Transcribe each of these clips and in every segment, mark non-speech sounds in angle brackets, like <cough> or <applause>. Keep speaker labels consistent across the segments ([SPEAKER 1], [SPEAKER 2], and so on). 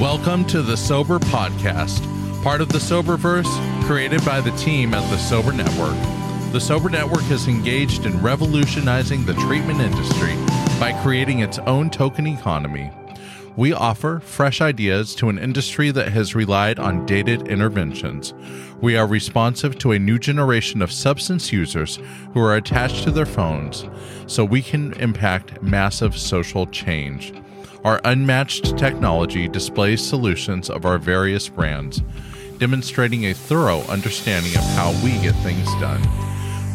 [SPEAKER 1] Welcome to the Sober Podcast, part of the Soberverse, created by the team at the Sober Network. The Sober Network is engaged in revolutionizing the treatment industry by creating its own token economy. We offer fresh ideas to an industry that has relied on dated interventions. We are responsive to a new generation of substance users who are attached to their phones so we can impact massive social change. Our unmatched technology displays solutions of our various brands, demonstrating a thorough understanding of how we get things done.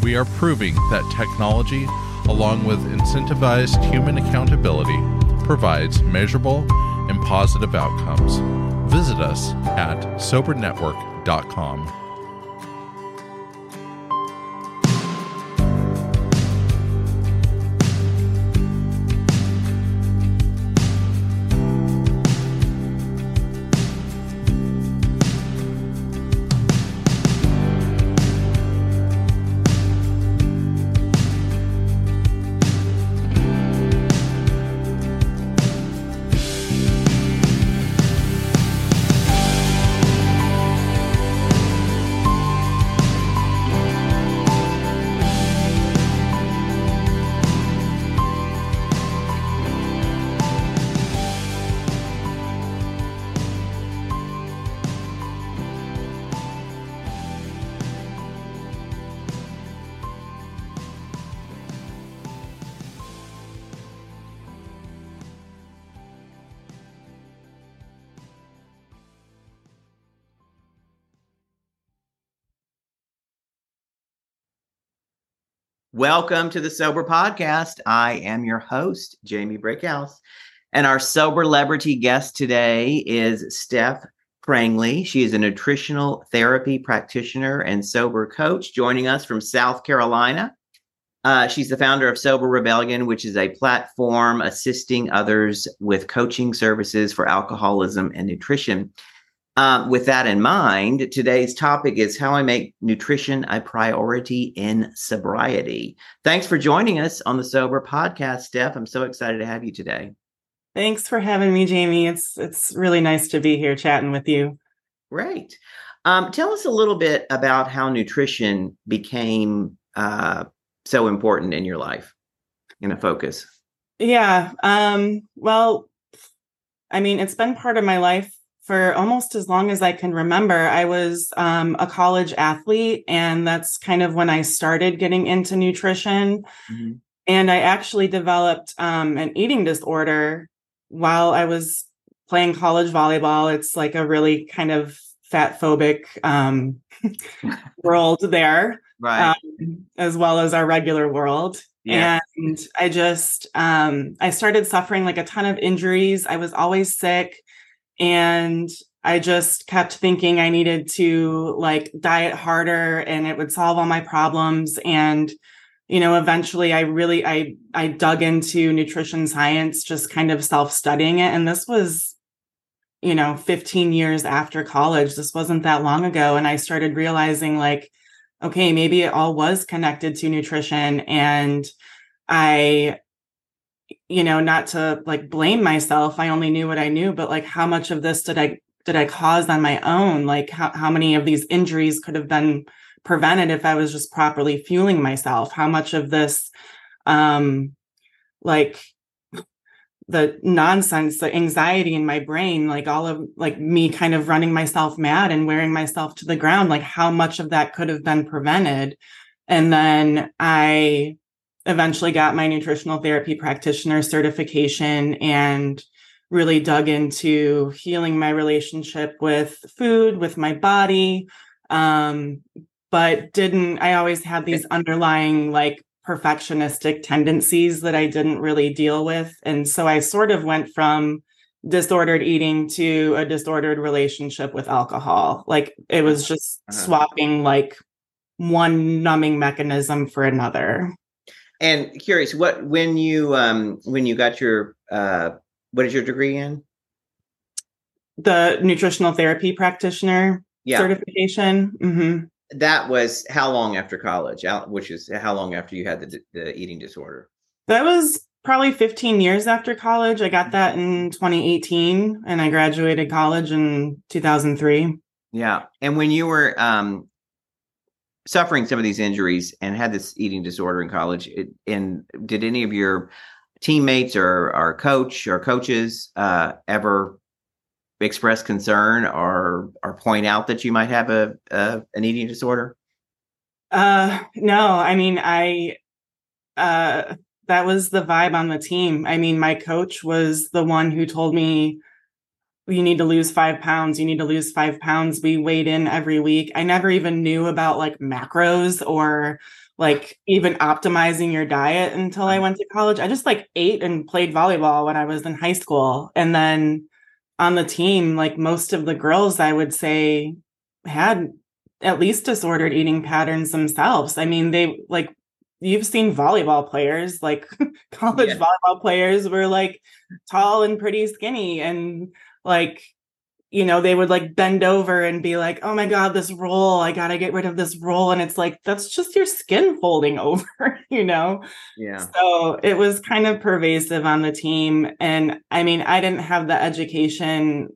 [SPEAKER 1] We are proving that technology, along with incentivized human accountability, provides measurable and positive outcomes. Visit us at sobernetwork.com.
[SPEAKER 2] Welcome to the Sober Podcast. I am your host, Jamie Brickhouse. And our sober celebrity guest today is Steph Prangley. She is a nutritional therapy practitioner and sober coach joining us from South Carolina. Uh, she's the founder of Sober Rebellion, which is a platform assisting others with coaching services for alcoholism and nutrition. Um, with that in mind, today's topic is how I make nutrition a priority in sobriety. Thanks for joining us on the Sober Podcast, Steph. I'm so excited to have you today.
[SPEAKER 3] Thanks for having me, Jamie. It's it's really nice to be here chatting with you.
[SPEAKER 2] Great. Um, tell us a little bit about how nutrition became uh, so important in your life, in a focus.
[SPEAKER 3] Yeah. Um, well, I mean, it's been part of my life for almost as long as I can remember. I was um, a college athlete, and that's kind of when I started getting into nutrition. Mm-hmm. And I actually developed um, an eating disorder while I was playing college volleyball. It's like a really kind of fat phobic um, <laughs> world there,
[SPEAKER 2] right?
[SPEAKER 3] Um, as well as our regular world. Yeah. And I just um, I started suffering like a ton of injuries. I was always sick and I just kept thinking I needed to like diet harder and it would solve all my problems. And you know eventually I really I I dug into nutrition science just kind of self-studying it. And this was you know 15 years after college. This wasn't that long ago. And I started realizing like okay maybe it all was connected to nutrition. And I you know not to like blame myself i only knew what i knew but like how much of this did i did i cause on my own? Like how, how many of these injuries could have been prevented if i was just properly fueling myself? How much of this um like the nonsense the anxiety in my brain like all of like me kind of running myself mad and wearing myself to the ground like how much of that could have been prevented? And then i eventually got my nutritional therapy practitioner certification and really dug into healing my relationship with food, with my body. Um, but didn't, I always had these underlying like perfectionistic tendencies that I didn't really deal with. And so I sort of went from disordered eating to a disordered relationship with alcohol. Like it was just uh-huh. swapping like one numbing mechanism for another.
[SPEAKER 2] And curious, what when you um when you got your uh what is your degree in?
[SPEAKER 3] The nutritional therapy practitioner yeah. certification.
[SPEAKER 2] Mm-hmm. That was how long after college? Which is how long after you had the, the eating disorder?
[SPEAKER 3] That was probably 15 years after college. I got that in 2018 and I graduated college in 2003.
[SPEAKER 2] Yeah. And when you were um, suffering some of these injuries and had this eating disorder in college, it, and did any of your teammates or our coach or coaches uh, ever express concern or or point out that you might have a, a an eating disorder?
[SPEAKER 3] Uh, no. I mean, I uh, that was the vibe on the team. I mean, my coach was the one who told me you need to lose five pounds. You need to lose five pounds. We weighed in every week. I never even knew about like macros or like even optimizing your diet until I mm. went to college. I just like ate and played volleyball when I was in high school. And then on the team, like most of the girls, I would say had at least disordered eating patterns themselves. I mean, they like you've seen volleyball players, like <laughs> college yeah. volleyball players were like tall and pretty skinny and like you know they would like bend over and be like oh my god this roll i gotta get rid of this roll and it's like that's just your skin folding <laughs> over you know?
[SPEAKER 2] Yeah.
[SPEAKER 3] So it was kind of pervasive on the team and i mean i didn't have the education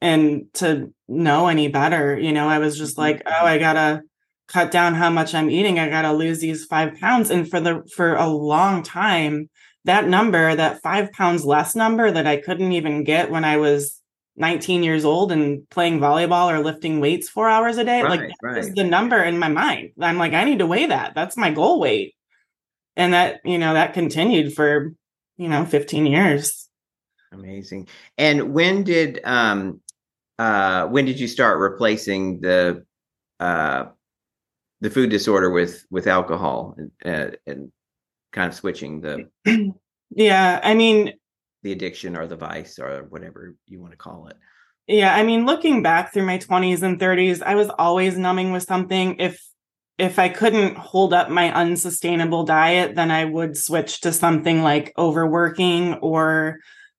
[SPEAKER 3] and to know any better you know? I was just mm-hmm. like oh i gotta cut down how much i'm eating i gotta lose these five pounds and for the for a long time that number that five pounds less number that i couldn't even get when i was 19 years old and playing volleyball or lifting weights four hours a day. Right, like that right. the number in my mind. I'm like, I need to weigh that. That's my goal weight. And that, you know, that continued for, you know, 15 years.
[SPEAKER 2] Amazing. And when did um uh when did you start replacing the uh the food disorder with with alcohol and, uh, and kind of switching the <clears throat>
[SPEAKER 3] yeah i mean
[SPEAKER 2] the addiction or the vice or whatever you want to call it.
[SPEAKER 3] Yeah, I mean, looking back through my 20s and 30s, I was always numbing with something. If if I couldn't hold up my unsustainable diet, then I would switch to something like overworking or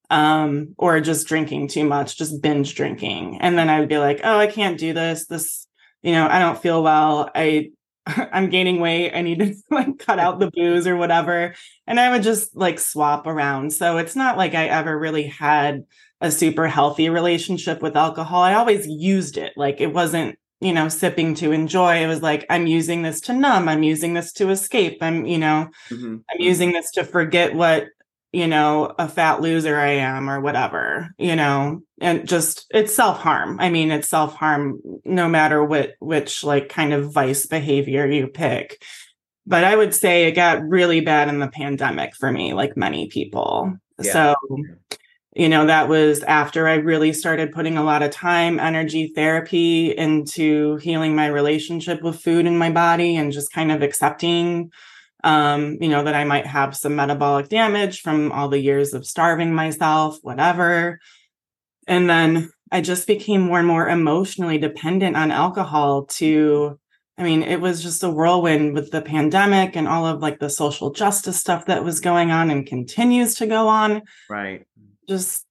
[SPEAKER 3] um or just drinking too much, just binge drinking. And then I would be like, "Oh, I can't do this. This, you know, I don't feel well. I <laughs> I'm gaining weight. I need to <laughs> like cut out the booze or whatever. And I would just like swap around. So it's not like I ever really had a super healthy relationship with alcohol. I always used it. Like it wasn't, you know, sipping to enjoy. It was like, I'm using this to numb. I'm using this to escape. I'm, you know, mm-hmm. I'm using this to forget what you know, a fat loser I am or whatever, you know, and just it's self-harm. I mean, it's self-harm no matter what which like kind of vice behavior you pick. But I would say it got really bad in the pandemic for me, like many people. Yeah. So, you know, that was after I really started putting a lot of time, energy, therapy into healing my relationship with food in my body and just kind of accepting um, you know, that I might have some metabolic damage from all the years of starving myself, whatever. And then I just became more and more emotionally dependent on alcohol to, I mean, it was just a whirlwind with the pandemic and all of like the social justice stuff that was going on and continues to go on.
[SPEAKER 2] Right.
[SPEAKER 3] Just,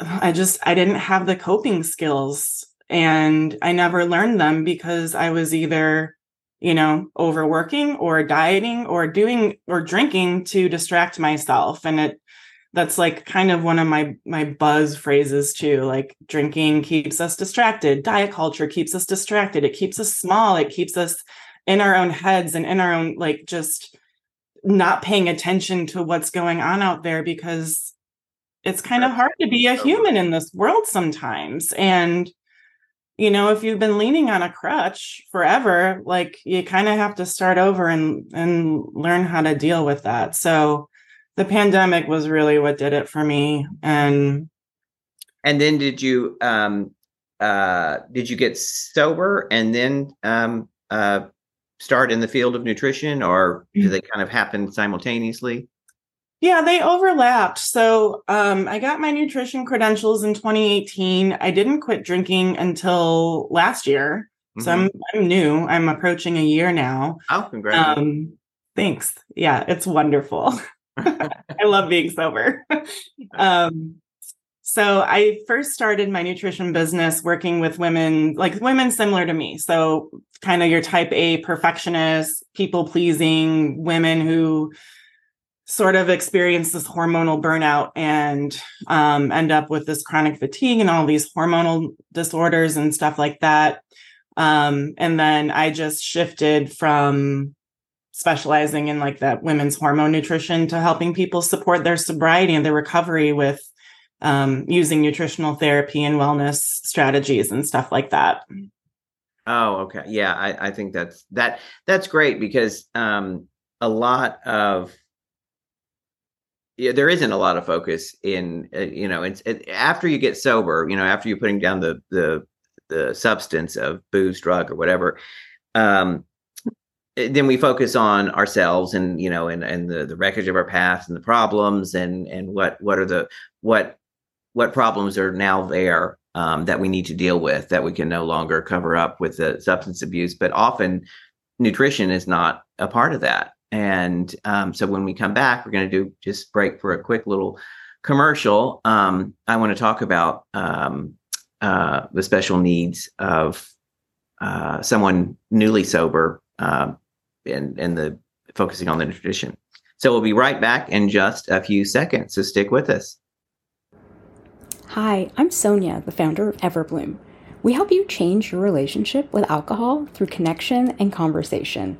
[SPEAKER 3] I just, I didn't have the coping skills and I never learned them because I was either you know, overworking or dieting or doing or drinking to distract myself. And it that's like kind of one of my my buzz phrases too. Like drinking keeps us distracted. Diet culture keeps us distracted. It keeps us small. It keeps us in our own heads and in our own like just not paying attention to what's going on out there because it's kind of hard to be a human in this world sometimes. And you know if you've been leaning on a crutch forever like you kind of have to start over and and learn how to deal with that. So the pandemic was really what did it for me and
[SPEAKER 2] and then did you um uh did you get sober and then um uh start in the field of nutrition or do they kind of happen simultaneously
[SPEAKER 3] yeah, they overlapped. So um, I got my nutrition credentials in 2018. I didn't quit drinking until last year. Mm-hmm. So I'm I'm new. I'm approaching a year now.
[SPEAKER 2] Oh, congratulations. Um,
[SPEAKER 3] thanks. Yeah, it's wonderful. <laughs> I love being sober. <laughs> um, so I first started my nutrition business working with women, like women similar to me. So kind of your type A perfectionist, people pleasing women who sort of experience this hormonal burnout and um, end up with this chronic fatigue and all these hormonal disorders and stuff like that. Um, and then I just shifted from specializing in like that women's hormone nutrition to helping people support their sobriety and their recovery with um, using nutritional therapy and wellness strategies and stuff like that.
[SPEAKER 2] Oh, okay. Yeah, I, I think that's that that's great because um, a lot of yeah, there isn't a lot of focus in uh, you know it's it, after you get sober, you know, after you're putting down the the the substance of booze, drug, or whatever. Um, eh, then we focus on ourselves and you know and and the the wreckage of our past and the problems and and what what are the what what problems are now there um, that we need to deal with that we can no longer cover up with the substance abuse. But often, nutrition is not a part of that. And um, so when we come back, we're going to do just break for a quick little commercial. Um, I want to talk about um, uh, the special needs of uh, someone newly sober um, and, and the focusing on the nutrition. So we'll be right back in just a few seconds. So stick with us.
[SPEAKER 4] Hi, I'm Sonia, the founder of Everblume. We help you change your relationship with alcohol through connection and conversation.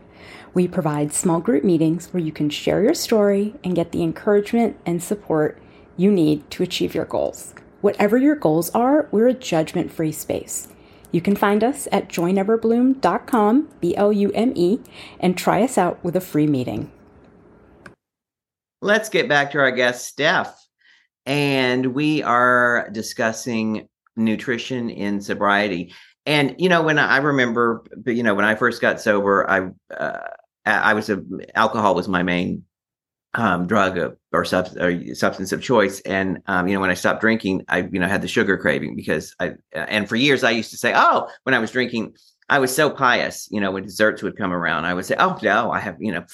[SPEAKER 4] We provide small group meetings where you can share your story and get the encouragement and support you need to achieve your goals. Whatever your goals are, we're a judgment free space. You can find us at joineverblume.com, B L U M E, and try us out with a free meeting.
[SPEAKER 2] Let's get back to our guest, Steph and we are discussing nutrition in sobriety. And you know, when I remember, you know, when I first got sober, I uh, I was a alcohol was my main um, drug or, sub, or substance of choice. And um, you know, when I stopped drinking, I you know had the sugar craving because I and for years I used to say, oh, when I was drinking. I was so pious, you know, when desserts would come around, I would say, "Oh no, I have, you know,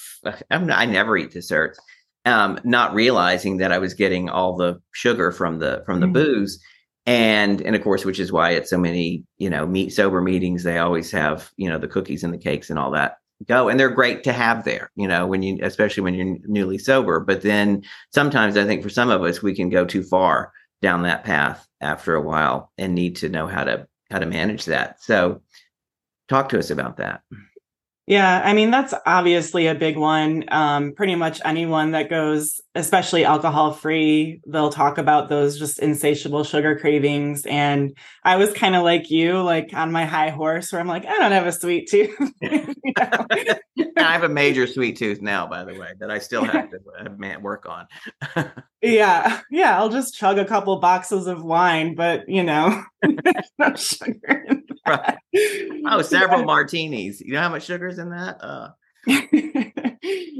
[SPEAKER 2] I'm, I never eat desserts." um, not realizing that I was getting all the sugar from the from the mm. booze. And and of course, which is why at so many, you know, meet sober meetings, they always have, you know, the cookies and the cakes and all that go. And they're great to have there, you know, when you especially when you're newly sober. But then sometimes I think for some of us we can go too far down that path after a while and need to know how to how to manage that. So talk to us about that.
[SPEAKER 3] Yeah, I mean, that's obviously a big one. Um, pretty much anyone that goes, especially alcohol free, they'll talk about those just insatiable sugar cravings. And I was kind of like you, like on my high horse, where I'm like, I don't have a sweet tooth. <laughs> <laughs>
[SPEAKER 2] I have a major sweet tooth now, by the way, that I still have to uh, work on. <laughs>
[SPEAKER 3] yeah, yeah, I'll just chug a couple boxes of wine, but you know, no sugar
[SPEAKER 2] right. Oh, several martinis. You know how much sugar is in that? Uh. <laughs>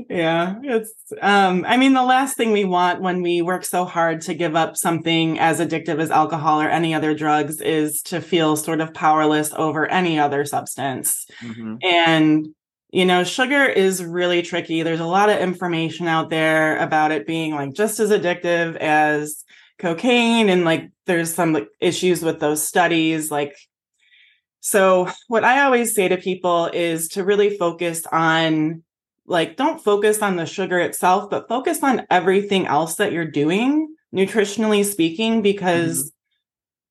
[SPEAKER 3] yeah, it's um I mean the last thing we want when we work so hard to give up something as addictive as alcohol or any other drugs is to feel sort of powerless over any other substance. Mm-hmm. And you know, sugar is really tricky. There's a lot of information out there about it being like just as addictive as cocaine and like there's some like, issues with those studies like so, what I always say to people is to really focus on, like, don't focus on the sugar itself, but focus on everything else that you're doing, nutritionally speaking, because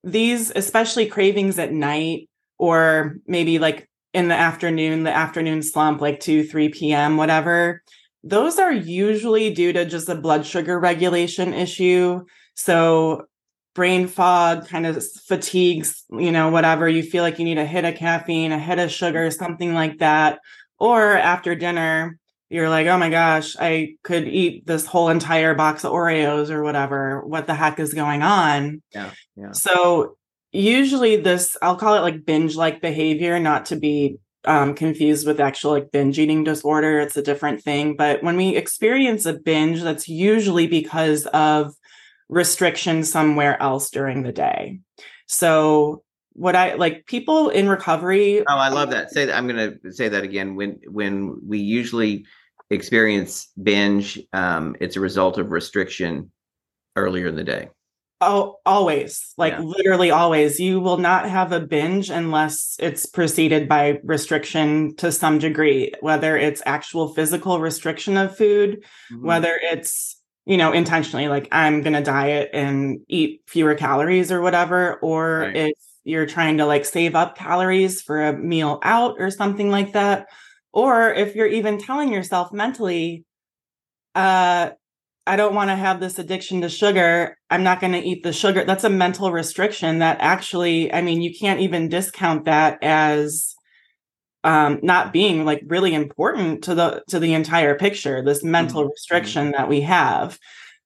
[SPEAKER 3] mm-hmm. these, especially cravings at night or maybe like in the afternoon, the afternoon slump, like 2, 3 p.m., whatever, those are usually due to just a blood sugar regulation issue. So, brain fog, kind of fatigues, you know, whatever. You feel like you need a hit of caffeine, a hit of sugar, something like that. Or after dinner, you're like, oh my gosh, I could eat this whole entire box of Oreos or whatever. What the heck is going on?
[SPEAKER 2] Yeah. Yeah.
[SPEAKER 3] So usually this, I'll call it like binge like behavior, not to be um, confused with actual like binge eating disorder. It's a different thing. But when we experience a binge, that's usually because of restriction somewhere else during the day. So what I like people in recovery.
[SPEAKER 2] Oh, I love that. Say that. I'm going to say that again. When when we usually experience binge, um, it's a result of restriction earlier in the day.
[SPEAKER 3] Oh, always, like yeah. literally always. You will not have a binge unless it's preceded by restriction to some degree, whether it's actual physical restriction of food, mm-hmm. whether it's, you know, intentionally like I'm going to diet and eat fewer calories or whatever, or right. if you're trying to like save up calories for a meal out or something like that, or if you're even telling yourself mentally, uh, I don't want to have this addiction to sugar. I'm not going to eat the sugar. That's a mental restriction that actually, I mean, you can't even discount that as um, not being like really important to the to the entire picture. This mental mm-hmm. restriction that we have.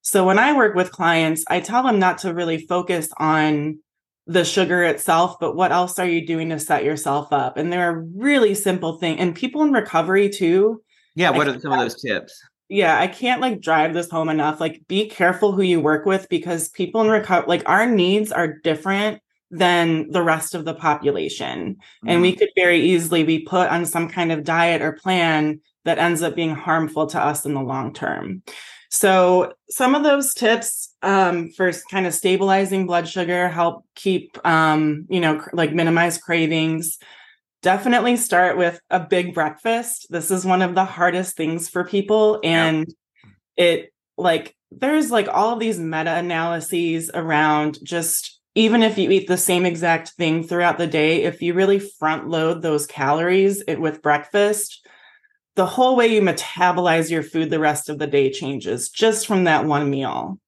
[SPEAKER 3] So when I work with clients, I tell them not to really focus on the sugar itself, but what else are you doing to set yourself up? And there are really simple things. And people in recovery too.
[SPEAKER 2] Yeah, what are some of those tips?
[SPEAKER 3] yeah, I can't like drive this home enough. Like, be careful who you work with because people in recovery, like, our needs are different than the rest of the population. Mm-hmm. And we mm-hmm. could very easily be put on some kind of diet or plan that ends up being harmful to us in the long term. So, some of those tips um, for kind of stabilizing blood sugar help keep, um, you know, cr- like minimize cravings definitely start with a big breakfast. This is one of the hardest things for people. And it like, there's like all of these meta analyses around just even if you eat the same exact thing throughout the day, if you really front load those calories with breakfast, the whole way you metabolize your food the rest of the day changes just from that one meal.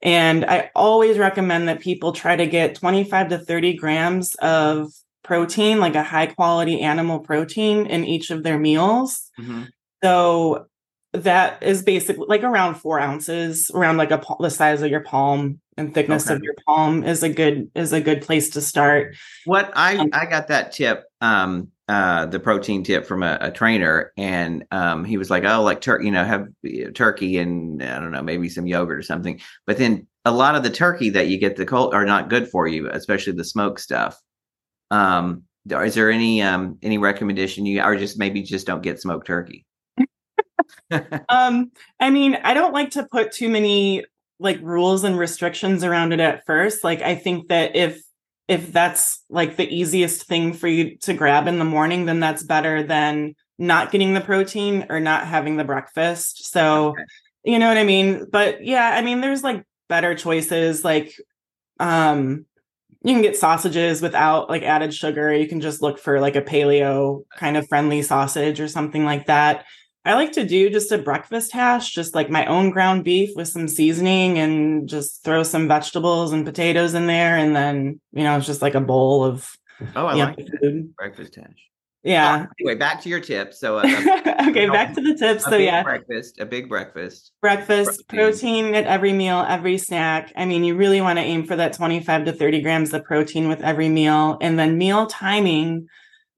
[SPEAKER 3] And I always recommend that people try to get 25 to 30 grams of protein, like a high quality animal protein in each of their meals. Mm-hmm. So that is basically like around four ounces, around like a the size of your palm and thickness okay. of your palm is a good is a good place to start.
[SPEAKER 2] What I um, I got that tip, um, uh, the protein tip from a, a trainer, and um, he was like, "Oh, like turkey, you know, have turkey and I don't know, maybe some yogurt or something." But then a lot of the turkey that you get the cold are not good for you, especially the smoked stuff. Um, is there any um any recommendation you or just maybe just don't get smoked turkey? <laughs>
[SPEAKER 3] um, I mean, I don't like to put too many like rules and restrictions around it at first. Like I think that if if that's like the easiest thing for you to grab in the morning, then that's better than not getting the protein or not having the breakfast. So, okay. you know what I mean? But yeah, I mean, there's like better choices like um you can get sausages without like added sugar. You can just look for like a paleo kind of friendly sausage or something like that. I like to do just a breakfast hash, just like my own ground beef with some seasoning and just throw some vegetables and potatoes in there. And then, you know, it's just like a bowl of
[SPEAKER 2] oh, I like food. breakfast hash.
[SPEAKER 3] Yeah.
[SPEAKER 2] Oh, anyway, back to your tips. So, uh, <laughs>
[SPEAKER 3] okay, back to the tips. So, yeah,
[SPEAKER 2] breakfast, a big breakfast,
[SPEAKER 3] breakfast, protein. protein at every meal, every snack. I mean, you really want to aim for that 25 to 30 grams of protein with every meal. And then meal timing.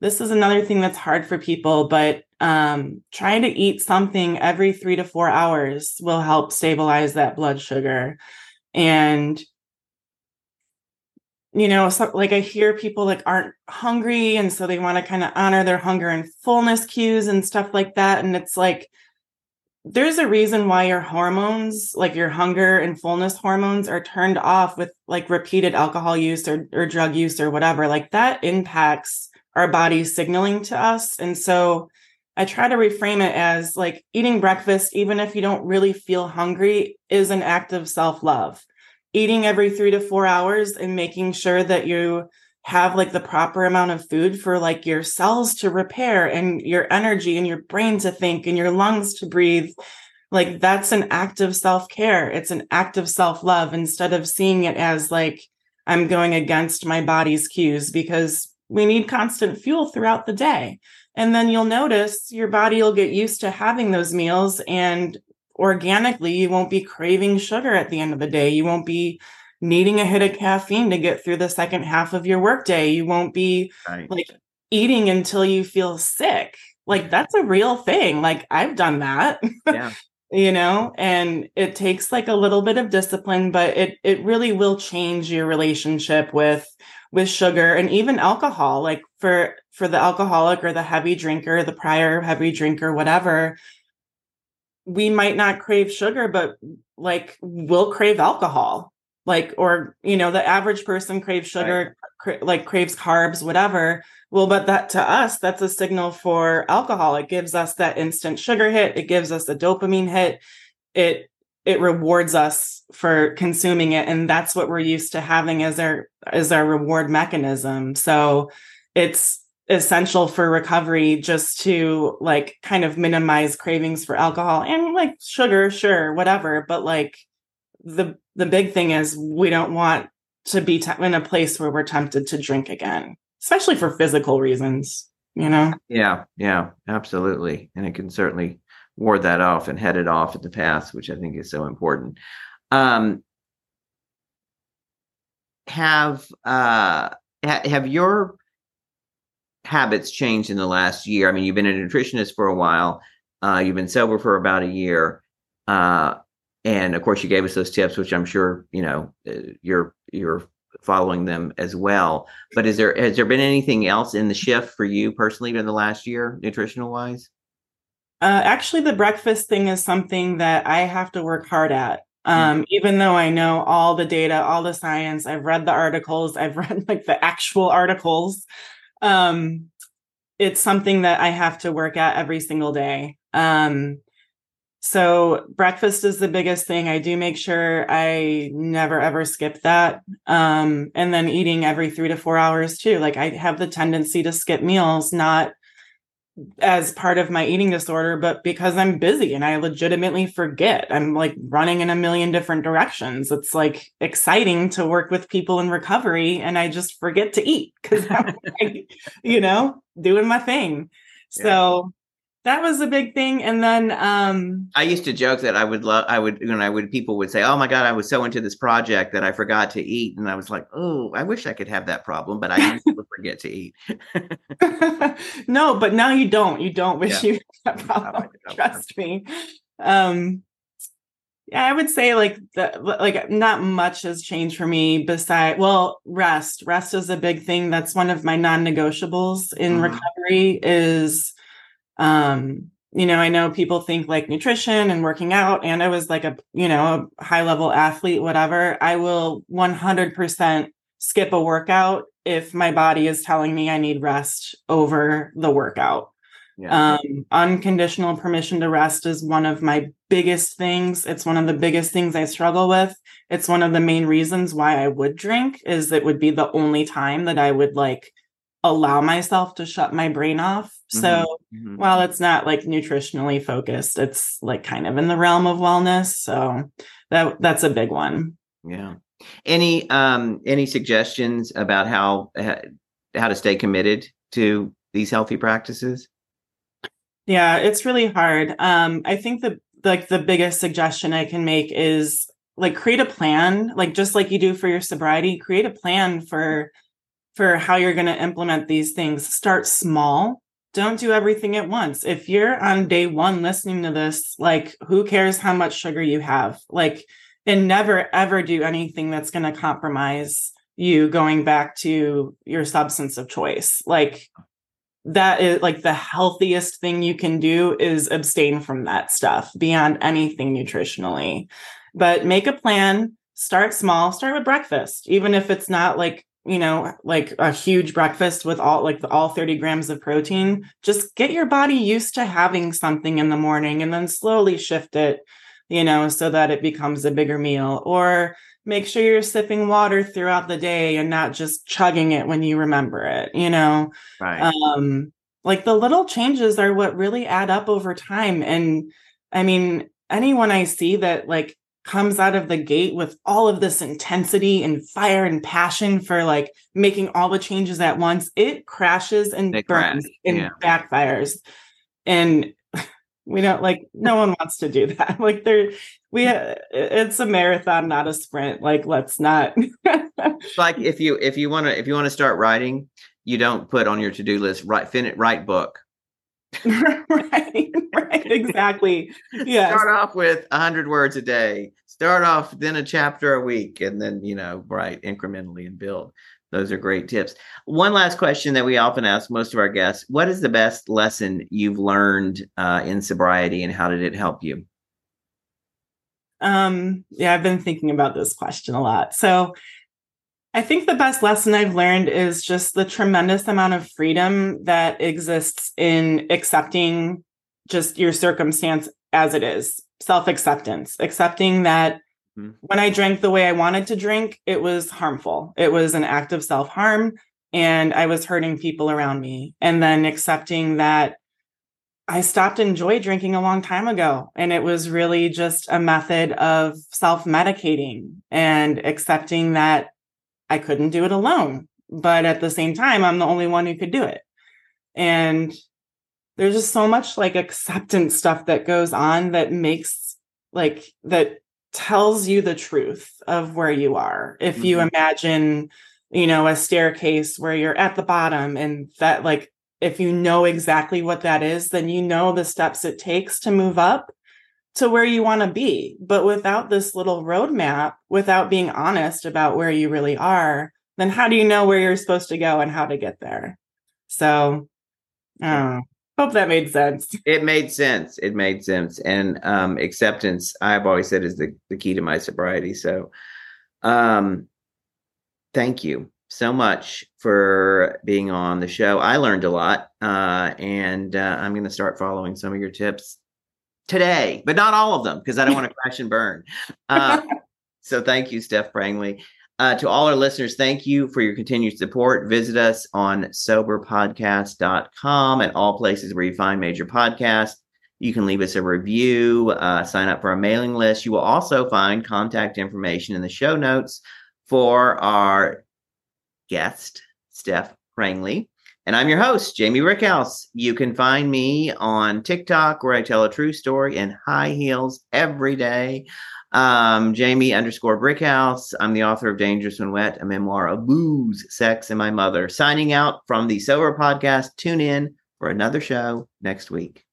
[SPEAKER 3] This is another thing that's hard for people, but um, trying to eat something every three to four hours will help stabilize that blood sugar. And you know, so, like I hear people like aren't hungry and so they want to kind of honor their hunger and fullness cues and stuff like that. And it's like there's a reason why your hormones, like your hunger and fullness hormones, are turned off with like repeated alcohol use or, or drug use or whatever. Like that impacts our body's signaling to us. And so I try to reframe it as like eating breakfast, even if you don't really feel hungry, is an act of self love eating every three to four hours and making sure that you have like the proper amount of food for like your cells to repair and your energy and your brain to think and your lungs to breathe like that's an act of self-care. It's an act of self-love instead of seeing it as like i'm going against my body's cues because we need constant fuel throughout the day and then you'll notice your body will get used to having those meals and organically, you won't be craving sugar at the end of the day. You won't be needing a hit of caffeine to get through the second half of your workday. You won't be right. like eating until you feel sick. Like that's a real thing. Like I've done that. Yeah. <laughs> you know, and it takes like a little bit of discipline, but it it really will change your relationship with with sugar and even alcohol. Like for for the alcoholic or the heavy drinker, the prior heavy drinker, whatever, we might not crave sugar, but like we'll crave alcohol. like or you know the average person craves sugar right. cra- like craves carbs whatever well but that to us that's a signal for alcohol it gives us that instant sugar hit it gives us a dopamine hit it it rewards us for consuming it and that's what we're used to having as our as our reward mechanism. So it's essential for recovery just to like kind of minimize cravings for alcohol and like sugar sure whatever but like the the big thing is we don't want to be in a place where we're tempted to drink again especially for physical reasons you know?
[SPEAKER 2] Yeah yeah absolutely and it can certainly ward that off and head it off at the pass which i think is so important um have uh ha- have your habits changed in the last year? I mean, you've been a nutritionist for a while. Uh, you've been sober for about a year, uh, and of course, you gave us those tips, which I'm sure you know uh, you're you're following them as well. But is there has there been anything else in the shift for you personally in the last year, nutritional wise?
[SPEAKER 3] Uh, actually, the breakfast thing is something that I have to work hard at. Um, even though I know all the data, all the science, I've read the articles, I've <laughs> read like the actual articles um, it's something that I have to work at every single day. Um, so breakfast is the biggest thing. I do make sure I never ever skip that. Um, and then eating every three to four hours too. Like I have the tendency to skip meals, not as part of my eating disorder, but because I'm busy and I legitimately forget. I'm like running in a million different directions. It's like exciting to work with people in recovery and I just forget to eat <laughs> because I'm like, you know, doing my thing. Yeah. So that was a big thing and then um
[SPEAKER 2] i used to joke that i would love i would when i would people would say oh my god i was so into this project that i forgot to eat and i was like oh i wish i could have that problem but i <laughs> never forget to eat. <laughs>
[SPEAKER 3] No but now you don't. You don't wish yeah. you had that problem trust me. Um yeah i would say like the, like not much has changed for me beside well rest. Rest is a big thing. That's one of my non-negotiables in mm-hmm. recovery is um, you know, I know people think like nutrition and working out, and I was like a, you know, a high level athlete, whatever. I will 100% skip a workout if my body is telling me I need rest over the workout. Yeah. Um, unconditional permission to rest is one of my biggest things. It's one of the biggest things I struggle with. It's one of the main reasons why I would drink is it would be the only time that I would like allow myself to shut my brain off. Mm-hmm. So mm-hmm. while it's not like nutritionally focused, it's like kind of in the realm of wellness. So that that's a big one.
[SPEAKER 2] Yeah. Any um any suggestions about how how to stay committed to these healthy practices?
[SPEAKER 3] Yeah, it's really hard. Um I think the like the biggest suggestion I can make is like create a plan, like just like you do for your sobriety, create a plan for for how you're going to implement these things. Start small. Don't do everything at once. If you're on day one listening to this, like, who cares how much sugar you have? Like, and never ever do anything that's going to compromise you going back to your substance of choice. Like, that is like the healthiest thing you can do is abstain from that stuff beyond anything nutritionally. But make a plan, start small, start with breakfast, even if it's not like you know, like a huge breakfast with all like the, all 30 grams of protein, just get your body used to having something in the morning and then slowly shift it, you know, so that it becomes a bigger meal. Or make sure you're sipping water throughout the day and not just chugging it when you remember it, you know.
[SPEAKER 2] Right.
[SPEAKER 3] Um, like the little changes are what really add up over time. And I mean, anyone I see that like comes out of the gate with all of this intensity and fire and passion for like making all the changes at once, it crashes and burns crash. and yeah. backfires. And <laughs> we don't like no one wants to do that. <laughs> Like there we uh, it's a marathon, not a sprint. Like let's not
[SPEAKER 2] like if you if you want to if you want to start writing, you don't put on your to-do list write finish write book <laughs>
[SPEAKER 3] right, <laughs> exactly. Yeah.
[SPEAKER 2] Start off with a hundred words a day. Start off then a chapter a week, and then you know, right, incrementally and build. Those are great tips. One last question that we often ask most of our guests: What is the best lesson you've learned uh, in sobriety, and how did it help you?
[SPEAKER 3] Um, yeah, I've been thinking about this question a lot. So I think the best lesson I've learned is just the tremendous amount of freedom that exists in accepting just your circumstance as it is self acceptance, accepting that mm-hmm. when I drank the way I wanted to drink, it was harmful. It was an act of self harm and I was hurting people around me. And then accepting that I stopped enjoy drinking a long time ago. And it was really just a method of self medicating and accepting that I couldn't do it alone. But at the same time, I'm the only one who could do it. And there's just so much like acceptance stuff that goes on that makes like that tells you the truth of where you are. If mm-hmm. you imagine, you know, a staircase where you're at the bottom and that like if you know exactly what that is, then you know the steps it takes to move up to where you want to be. But without this little roadmap, without being honest about where you really are, then how do you know where you're supposed to go and how to get there? So, I Hope that made sense. <laughs>
[SPEAKER 2] It made sense. It made sense. And um, acceptance, I've always said, is the, the key to my sobriety. So um, thank you so much for being on the show. I learned a lot. Uh, and uh, I'm going to start following some of your tips today, but not all of them because I don't want to crash and burn. Uh, <laughs> so thank you, Steph Prangley. Uh, to all our listeners, thank you for your continued support. Visit us on soberpodcast.com and all places where you find major podcasts. You can leave us a review, uh, sign up for our mailing list. You will also find contact information in the show notes for our guest, Steph Prangley. And I'm your host, Jamie Brickhouse. You can find me on TikTok where I tell a true story in high heels every day. Um, Jamie underscore Brickhouse. I'm the author of Dangerous When Wet, a memoir of booze, sex, and my mother. Signing out from the Sober Podcast. Tune in for another show next week.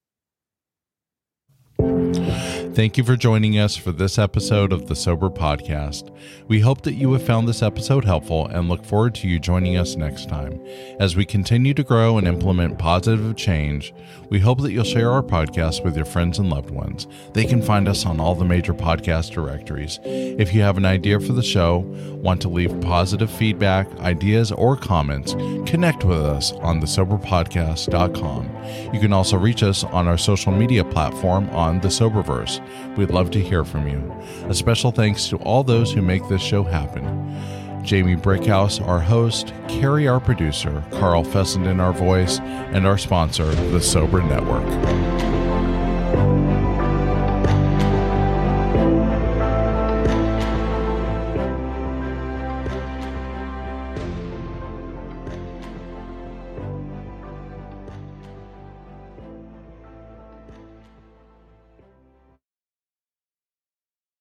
[SPEAKER 1] Thank you for joining us for this episode of the Sober Podcast. We hope that you have found this episode helpful and look forward to you joining us next time. As we continue to grow and implement positive change, we hope that you'll share our podcast with your friends and loved ones. They can find us on all the major podcast directories. If you have an idea for the show, want to leave positive feedback, ideas, or comments, connect with us on thesoberpodcast.com. You can also reach us on our social media platform on the Soberverse. We'd love to hear from you. A special thanks to all those who make this show happen. Jamie Brickhouse, our host, Carrie, our producer, Carl Fessenden, our voice, and our sponsor, the Sober Network.